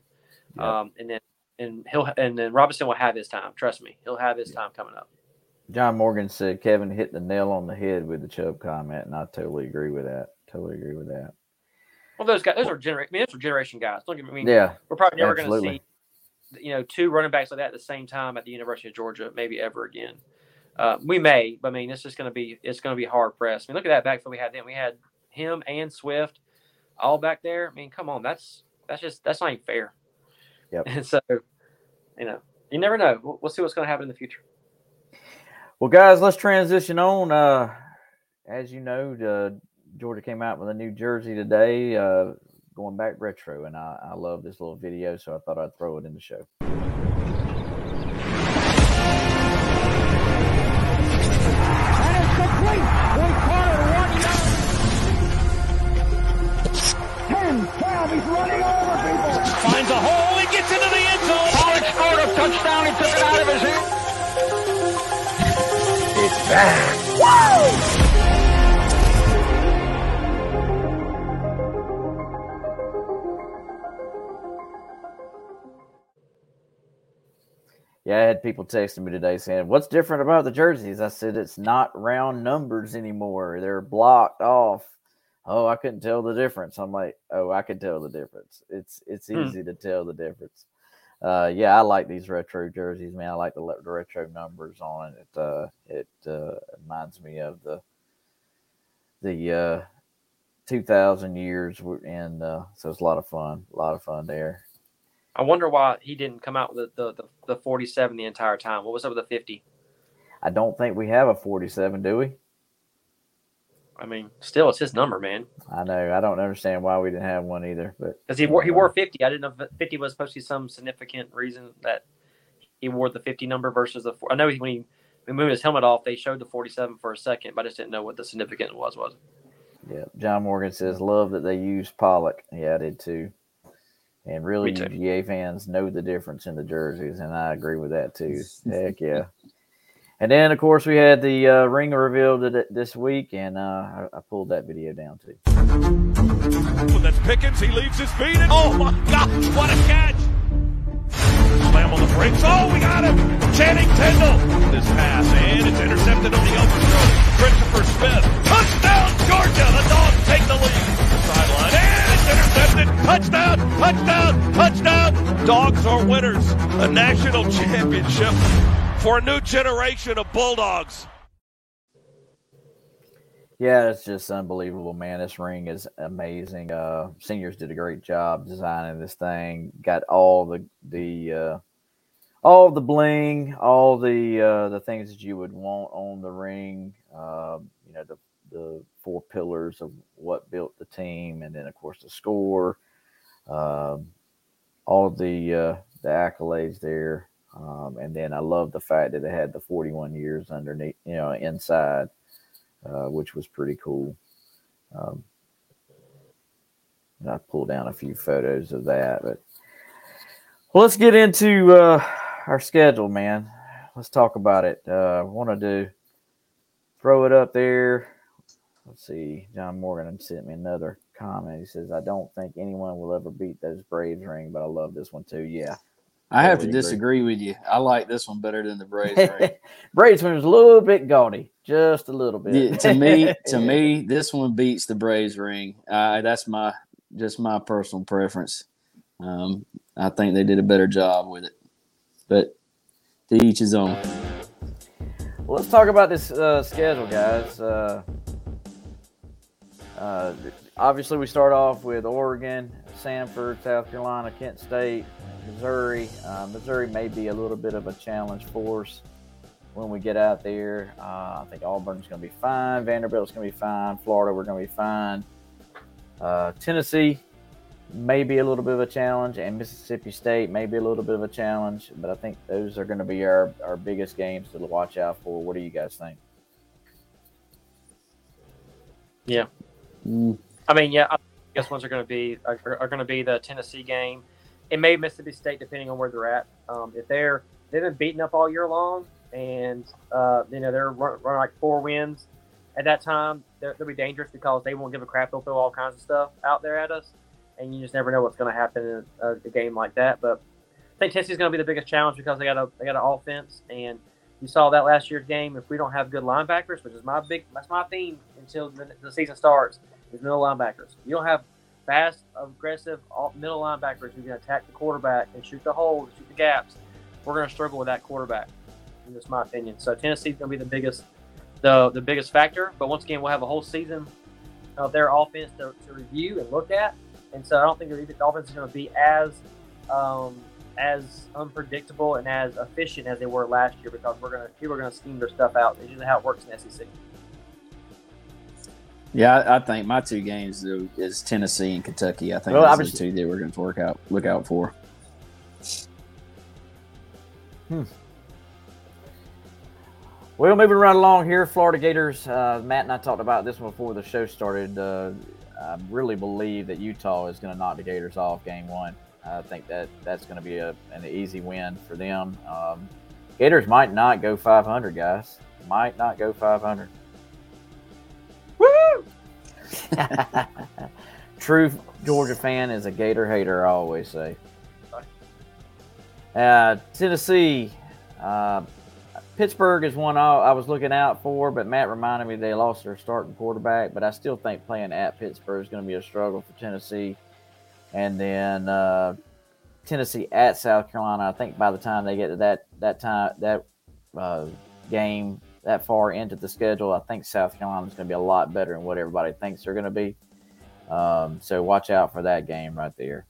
Um, and then and he'll and then Robinson will have his time. Trust me, he'll have his time coming up. John Morgan said Kevin hit the nail on the head with the Chubb comment, and I totally agree with that. Totally agree with that. Well, those guys, those are generation. I mean, those are generation guys. Don't get me. I mean, yeah, we're probably never going to see, you know, two running backs like that at the same time at the University of Georgia, maybe ever again. Uh, we may, but I mean, it's just going to be it's going to be hard pressed. I mean, look at that backfield we had then. We had him and Swift all back there. I mean, come on, that's that's just that's not even fair. Yep. And so, you know, you never know. We'll, we'll see what's going to happen in the future. Well, guys, let's transition on. Uh, as you know, the Georgia came out with a new jersey today, uh, going back retro, and I, I love this little video, so I thought I'd throw it in the show. Woo! Yeah, I had people texting me today saying, "What's different about the jerseys?" I said, "It's not round numbers anymore. They're blocked off." Oh, I couldn't tell the difference. I'm like, "Oh, I can tell the difference. It's it's hmm. easy to tell the difference." Uh, yeah, I like these retro jerseys, man. I like the, the retro numbers on it. Uh, it uh, reminds me of the the uh, 2000 years, and uh, so it's a lot of fun. A lot of fun there. I wonder why he didn't come out with the, the, the 47 the entire time. What was up with the 50? I don't think we have a 47, do we? I mean, still, it's his number, man. I know. I don't understand why we didn't have one either. But because he wore he uh, wore 50, I didn't know if 50 was supposed to be some significant reason that he wore the 50 number versus the. I know when he, when he moved his helmet off, they showed the 47 for a second, but I just didn't know what the significance was. Was Yeah, John Morgan says love that they use Pollack. Yeah, I did too. And really, UGA fans know the difference in the jerseys, and I agree with that too. Heck yeah. And then, of course, we had the uh, ring reveal this week, and uh, I, I pulled that video down too. Well, that's Pickens. He leaves his feet. And, oh, my God. What a catch. Slam on the brakes. Oh, we got him. Channing Tindall. This pass, and it's intercepted on the overthrow. Christopher Smith. Touchdown, Georgia. The Dogs take the lead. Sideline, and it's intercepted. Touchdown, touchdown, touchdown. Dogs are winners. A national championship for a new generation of Bulldogs. Yeah, it's just unbelievable, man. This ring is amazing. Uh, seniors did a great job designing this thing. Got all the the uh, all the bling, all the uh, the things that you would want on the ring. Uh, you know, the the four pillars of what built the team, and then of course the score. Um, all the uh, the accolades there, um, and then I love the fact that it had the 41 years underneath, you know, inside uh, which was pretty cool. Um, I pulled down a few photos of that, but well, let's get into uh, our schedule, man. Let's talk about it. Uh, I wanted to throw it up there. Let's see. John Morgan sent me another comment. He says, "I don't think anyone will ever beat those Braves ring, but I love this one too." Yeah, I have to disagree with you. I like this one better than the Braves ring. Braves one was a little bit gaudy, just a little bit. Yeah, to me, to me, this one beats the Braves ring. Uh, that's my just my personal preference. Um, I think they did a better job with it, but to each his own. Well, let's talk about this uh, schedule, guys. Uh, uh, obviously, we start off with Oregon, Samford, South Carolina, Kent State, Missouri. Uh, Missouri may be a little bit of a challenge for us when we get out there. Uh, I think Auburn's going to be fine. Vanderbilt's going to be fine. Florida, we're going to be fine. Uh, Tennessee may be a little bit of a challenge, and Mississippi State may be a little bit of a challenge. But I think those are going to be our, our biggest games to watch out for. What do you guys think? Mm, I mean, yeah, I guess ones are going to be are, are going to be the Tennessee game. It may Mississippi State, depending on where they're at. Um, if they're they've been beaten up all year long, and uh, you know they're run, running like four wins at that time, they'll be dangerous because they won't give a crap. They'll throw all kinds of stuff out there at us, and you just never know what's going to happen in a, a game like that. But I think Tennessee's going to be the biggest challenge because they got a they got an offense, and you saw that last year's game. If we don't have good linebackers, which is my big that's my theme until the, the season starts, is middle linebackers. You don't have fast, aggressive middle linebackers who can attack the quarterback and shoot the holes, shoot the gaps. We're going to struggle with that quarterback. That's my opinion. So Tennessee's going to be the biggest, the the biggest factor. But once again, we'll have a whole season of their offense to, to review and look at. And so I don't think the offense is going to be as um, as unpredictable and as efficient as they were last year because we're going to people are going to scheme their stuff out. It's usually how it works in SEC. Yeah, I, think my two games is Tennessee and Kentucky. I think Well, those are the two that we're going to work out look out for. Well, moving right along here, Florida Gators. Uh, Matt and I talked about this one before the show started. Uh, I really believe that Utah is going to knock the Gators off game one. I think that that's going to be a, an easy win for them. Um, Gators might not go 500, guys. Might not go 500. True Georgia fan is a Gator hater, I always say. Uh, Tennessee, uh, Pittsburgh is one I, I was looking out for, but Matt reminded me they lost their starting quarterback. But I still think playing at Pittsburgh is going to be a struggle for Tennessee. And then uh, Tennessee at South Carolina. I think by the time they get to that that time that uh, game that far into the schedule, I think South Carolina is going to be a lot better than what everybody thinks they're going to be. Um, so watch out for that game right there.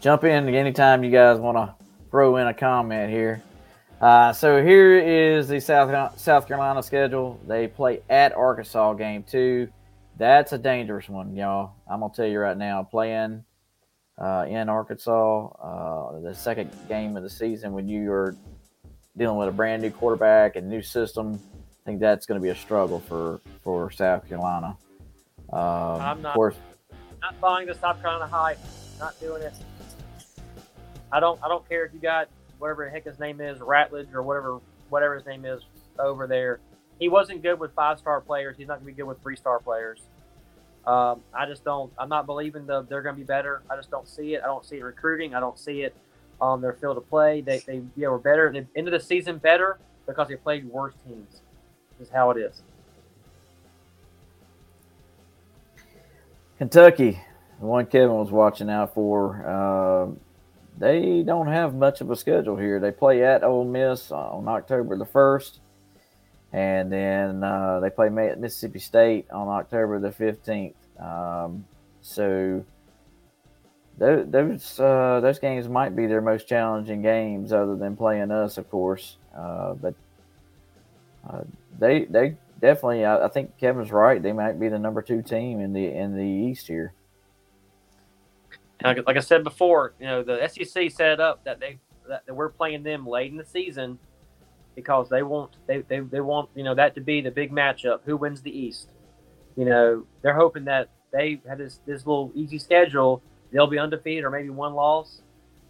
Jump in anytime you guys want to throw in a comment here. Uh, so here is the South South Carolina schedule. They play at Arkansas game two. That's a dangerous one, y'all. I'm gonna tell you right now. Playing uh, in Arkansas, uh, the second game of the season when you are dealing with a brand new quarterback and new system, I think that's going to be a struggle for for South Carolina. Um, I'm not- Of course, Not buying the South Carolina hype. Not doing it. I don't. I don't care if you got whatever the heck his name is, Ratledge or whatever whatever his name is over there. He wasn't good with five star players. He's not going to be good with three star players. Um, I just don't. I'm not believing the, they're going to be better. I just don't see it. I don't see it recruiting. I don't see it on their field of play. They they yeah were better. They ended the season better because they played worse teams. Is how it is. Kentucky, the one Kevin was watching out for. Uh, they don't have much of a schedule here. They play at Ole Miss on October the first, and then uh, they play Mississippi State on October the fifteenth. Um, so those uh, those games might be their most challenging games, other than playing us, of course. Uh, but uh, they they definitely, I, I, think Kevin's right. They might be the number two team in the in the East here. Like, like I said before, you know the SEC set up that they that, we're playing them late in the season because they want they, they, they want you know that to be the big matchup. Who wins the East? You know they're hoping that they have this this little easy schedule. They'll be undefeated or maybe one loss,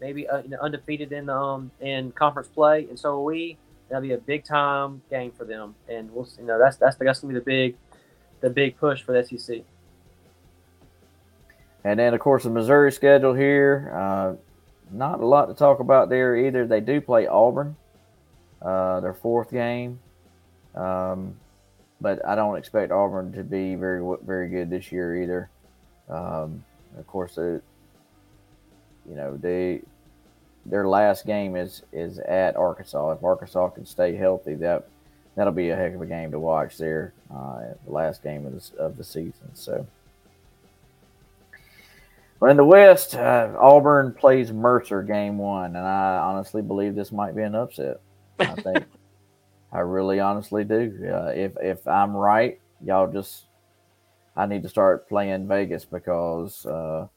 maybe uh, undefeated in um in conference play, and so we that'll be a big time game for them, and we'll you know that's that's that's gonna be the big the big push for the SEC. And then of course the Missouri schedule here, uh, not a lot to talk about there either. They do play Auburn, uh, their fourth game, um, but I don't expect Auburn to be very very good this year either. Um, of course, they, you know they their last game is is at Arkansas. If Arkansas can stay healthy, that that'll be a heck of a game to watch there. Uh, the last game of the, of the season. So, but in the West, uh, Auburn plays Mercer game one, and I honestly believe this might be an upset. I think I really honestly do. Uh, if if I'm right, y'all just I need to start playing Vegas because uh,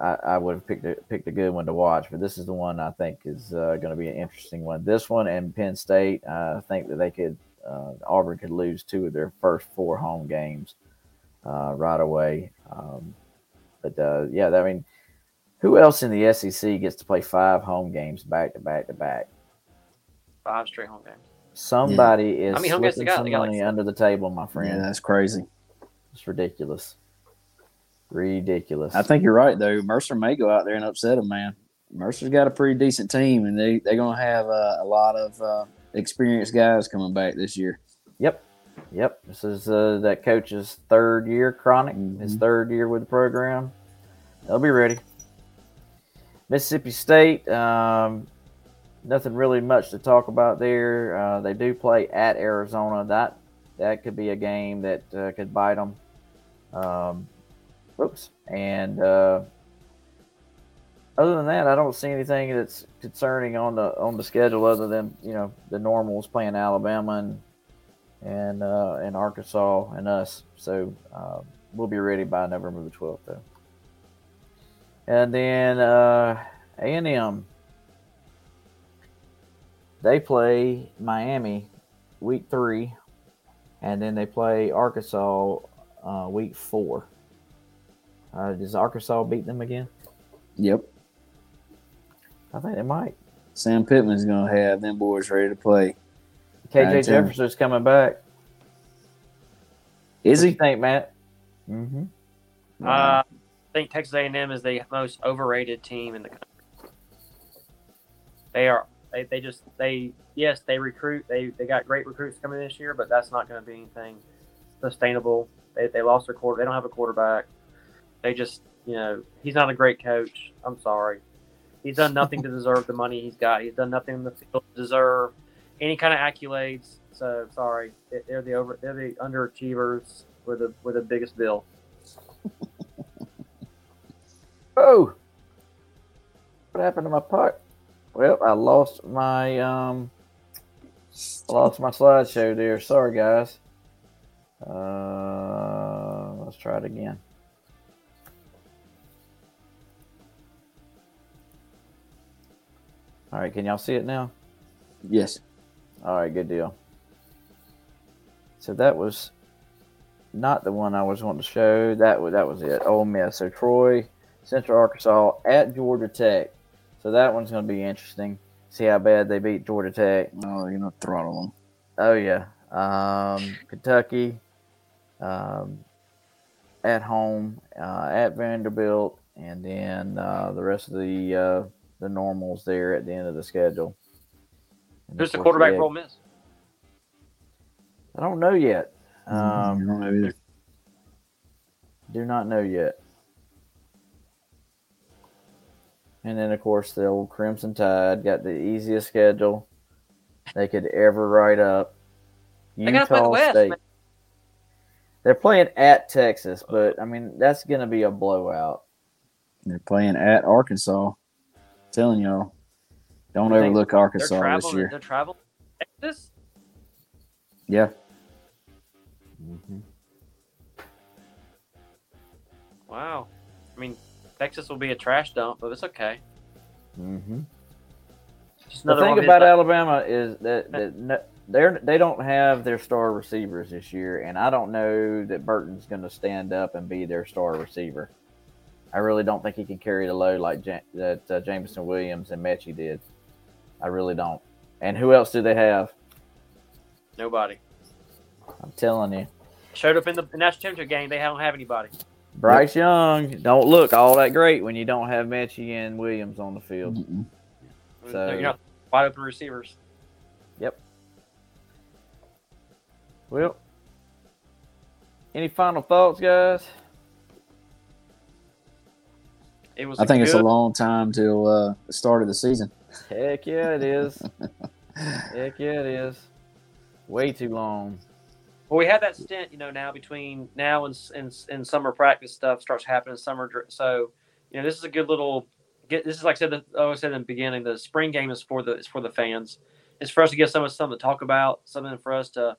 I, I would have picked a, picked a good one to watch, but this is the one I think is uh, going to be an interesting one. This one and Penn State, uh, I think that they could uh, Auburn could lose two of their first four home games uh, right away. Um, but uh, yeah, I mean, who else in the SEC gets to play five home games back to back to back? Five straight home games. Somebody yeah. is I mean, slipping some money like under the table, my friend. Yeah, that's crazy. It's ridiculous. Ridiculous. I think you're right though. Mercer may go out there and upset them, man. Mercer's got a pretty decent team, and they they're gonna have uh, a lot of uh, experienced guys coming back this year. Yep, yep. This is uh, that coach's third year, Cronic. Mm-hmm. His third year with the program. They'll be ready. Mississippi State. Um, nothing really much to talk about there. Uh, they do play at Arizona. That that could be a game that uh, could bite them. Um, Oops. And uh, other than that, I don't see anything that's concerning on the on the schedule other than you know the normals playing Alabama and and uh, and Arkansas and us. So uh, we'll be ready by November the twelfth, though. And then uh, A and M, they play Miami week three, and then they play Arkansas uh, week four. Uh, does Arkansas beat them again? Yep. I think they might. Sam Pittman's going to have them boys ready to play. KJ Jefferson's coming back. Is what he? think, Matt? Mm-hmm. Uh, I think Texas A&M is the most overrated team in the country. They are. They, they just they yes they recruit they they got great recruits coming this year, but that's not going to be anything sustainable. They, they lost their quarter. They don't have a quarterback. They just, you know, he's not a great coach. I'm sorry. He's done nothing to deserve the money he's got. He's done nothing in the field to deserve any kind of accolades. So sorry, they're the over, they're the underachievers with the with the biggest bill. oh, what happened to my puck? Well, I lost my um, I lost my slideshow there. Sorry, guys. Uh, let's try it again. All right, can y'all see it now? Yes. All right, good deal. So that was not the one I was wanting to show. That was that was it. Ole Miss. So Troy, Central Arkansas at Georgia Tech. So that one's going to be interesting. See how bad they beat Georgia Tech. Oh, you're gonna throttle them. Oh yeah, um, Kentucky, um, at home, uh, at Vanderbilt, and then uh, the rest of the uh, the normals there at the end of the schedule. And Who's the quarterback for Ole had- Miss? I don't know yet. Um, Um, don't know either. do not know yet. And then, of course, the old Crimson Tide got the easiest schedule they could ever write up. They play the Utah West, State. man. They're playing at Texas, but I mean that's going to be a blowout. They're playing at Arkansas. Telling y'all, don't You think overlook They're Arkansas this year. They're traveling. to Texas. Yeah, Wow. I mean, Texas will be a trash dump, but it's okay. Mm-hmm. The thing one of his- about Alabama is that, that no, they're they don't have their star receivers this year, and I don't know that Burton's going to stand up and be their star receiver. I really don't think he can carry the load like ja- that uh, Jameson Williams and Metchie did. I really don't. And who else do they have? nobody I'm telling you, showed up in the national championship game. They don't have anybody. Bryce Young don't look all that great when you don't have Metchie and Williams on the field. Mm-mm. So- You're not wide open receivers. Yep. Well, any final thoughts, guys? It was. I think it's a long time till uh, the start of the season. Heck yeah, it is. Heck yeah, it is. Way too long. Well, we had that stint, you know, now between now and and, and summer practice stuff starts happening. Summer, so you know, this is a good little. Get this is like I said. The, oh, I said in the beginning, the spring game is for the is for the fans. It's for us to get some of something to talk about, something for us to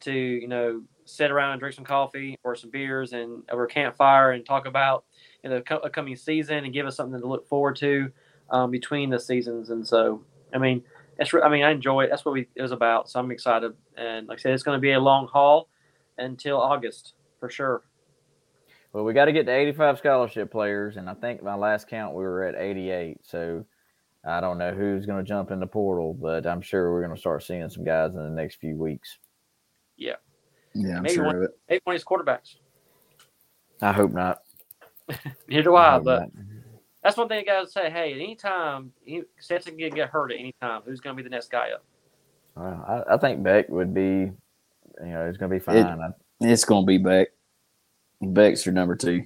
to you know sit around and drink some coffee or some beers and over a campfire and talk about you know, the co- upcoming season and give us something to look forward to um, between the seasons. And so, I mean, it's re- I mean, I enjoy it. That's what we it was about. So I'm excited. And like I said, it's going to be a long haul until August for sure. Well, we got to get to 85 scholarship players, and I think my last count we were at 88. So I don't know who's going to jump in the portal, but I'm sure we're going to start seeing some guys in the next few weeks. Yeah, I'm Maybe sure one- of it. Maybe one of these quarterbacks. I hope not. Neither do I I. But not. that's one thing you got to say. Hey, at any time, he- Stetson can get hurt at any time. Who's going to be the next guy up? Well, I, I think Beck would be, you know, he's going to be fine. I- It's going to be Beck. Beck's your number two,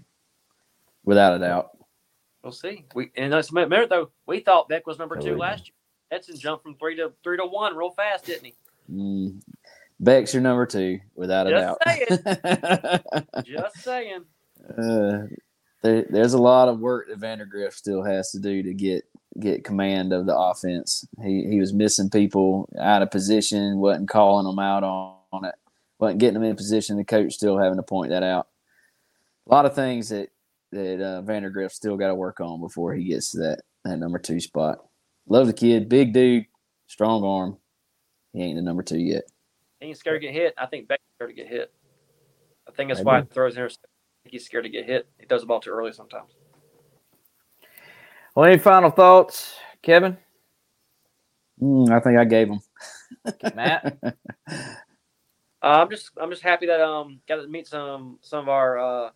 without a doubt. We'll see. We and let's remember though, we thought Beck was number Oh, two yeah. last year. Edson jumped from three to three to one real fast, didn't he? Mm, Beck's your number two, without a Just doubt. Just saying. uh, there, there's a lot of work that Vandagriff still has to do to get get command of the offense. He he was missing people out of position, wasn't calling them out on, on it, wasn't getting them in position. The coach still having to point that out. A lot of things that that uh, Vandagriff still got to work on before he gets to that that number two spot. Love the kid, big dude, strong arm. He ain't the number two yet. He ain't scared to get hit. I think Beck's scared to get hit. I think that's Maybe. why he throws interception. I think he's scared to get hit. He throws the ball too early sometimes. Well, any final thoughts, Kevin? Mm, I think I gave him. Matt? Uh, I'm just I'm just happy that um got to meet some some of our uh,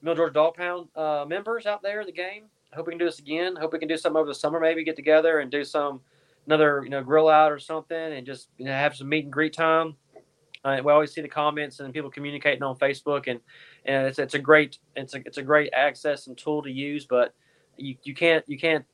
Middle Georgia Dog Pound uh, members out there at the game. I hope we can do this again. Hope we can do something over the summer, maybe get together and do some another you know grill out or something, and just you know, have some meet and greet time. Uh, we always see the comments and people communicating on Facebook, and and it's it's a great it's a it's a great access and tool to use, but you, you can't you can't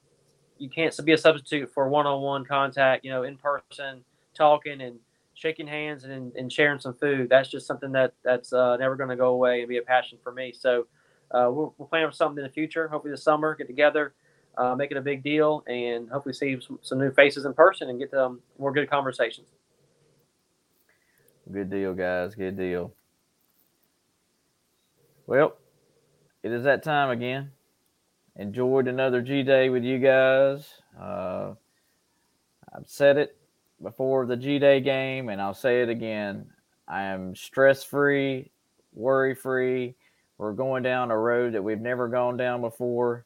you can't be a substitute for one-on-one contact. You know, in person talking and shaking hands and, and sharing some food. That's just something that that's uh, never going to go away and be a passion for me. So uh, we're, we're planning for something in the future. Hopefully this summer, get together, uh, make it a big deal, and hopefully see some, some new faces in person and get um, more good conversations. Good deal, guys. Good deal. Well, it is that time again. Enjoyed another G Day with you guys. Uh, I've said it before the G Day game, and I'll say it again. I am stress free, worry free. We're going down a road that we've never gone down before.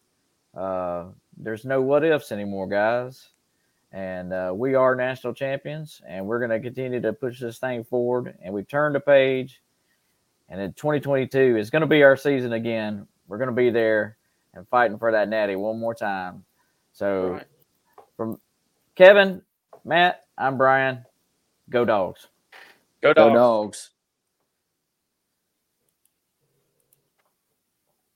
Uh, there's no what ifs anymore, guys. and uh, we are national champions, and we're going to continue to push this thing forward. And we've turned the page, and in 2022 is going to be our season again. We're going to be there and fighting for that natty one more time. So, Right. from Kevin, Matt, I'm Brian. Go dogs. Go Go dogs. dogs.